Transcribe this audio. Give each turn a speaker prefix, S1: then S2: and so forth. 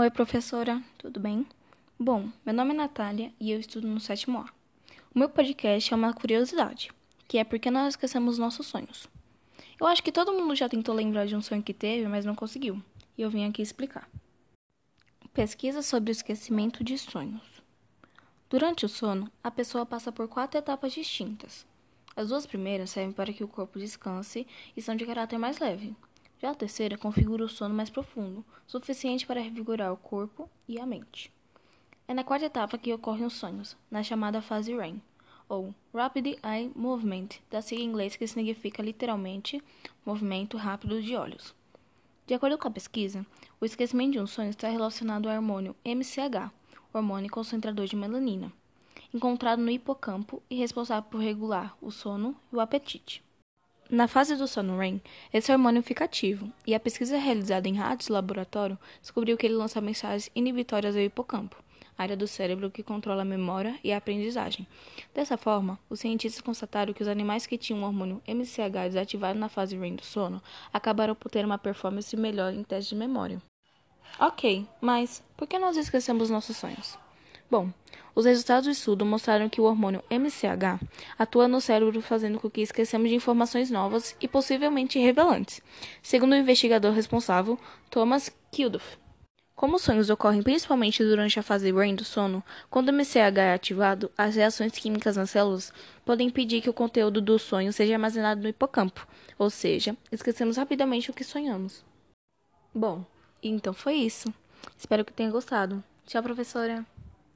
S1: Oi, professora, tudo bem? Bom, meu nome é Natália e eu estudo no sétimo A. O meu podcast é uma curiosidade, que é porque nós esquecemos nossos sonhos. Eu acho que todo mundo já tentou lembrar de um sonho que teve, mas não conseguiu, e eu vim aqui explicar. Pesquisa sobre o esquecimento de sonhos. Durante o sono, a pessoa passa por quatro etapas distintas. As duas primeiras servem para que o corpo descanse e são de caráter mais leve. Já a terceira configura o sono mais profundo, suficiente para revigorar o corpo e a mente. É na quarta etapa que ocorrem os sonhos, na chamada fase REM, ou Rapid Eye Movement, da sigla em inglês que significa literalmente movimento rápido de olhos. De acordo com a pesquisa, o esquecimento de um sonho está relacionado ao hormônio MCH, hormônio concentrador de melanina, encontrado no hipocampo e responsável por regular o sono e o apetite. Na fase do sono REM, esse hormônio fica ativo, e a pesquisa realizada em ratos de laboratório descobriu que ele lança mensagens inibitórias ao hipocampo, área do cérebro que controla a memória e a aprendizagem. Dessa forma, os cientistas constataram que os animais que tinham o hormônio MCH desativado na fase REM do sono acabaram por ter uma performance melhor em testes de memória. Ok, mas por que nós esquecemos nossos sonhos? Bom, os resultados do estudo mostraram que o hormônio MCH atua no cérebro fazendo com que esqueçamos de informações novas e possivelmente revelantes, segundo o investigador responsável, Thomas Kilduff. Como os sonhos ocorrem principalmente durante a fase REM do sono, quando o MCH é ativado, as reações químicas nas células podem impedir que o conteúdo do sonho seja armazenado no hipocampo, ou seja, esquecemos rapidamente o que sonhamos. Bom, então foi isso. Espero que tenha gostado. Tchau, professora!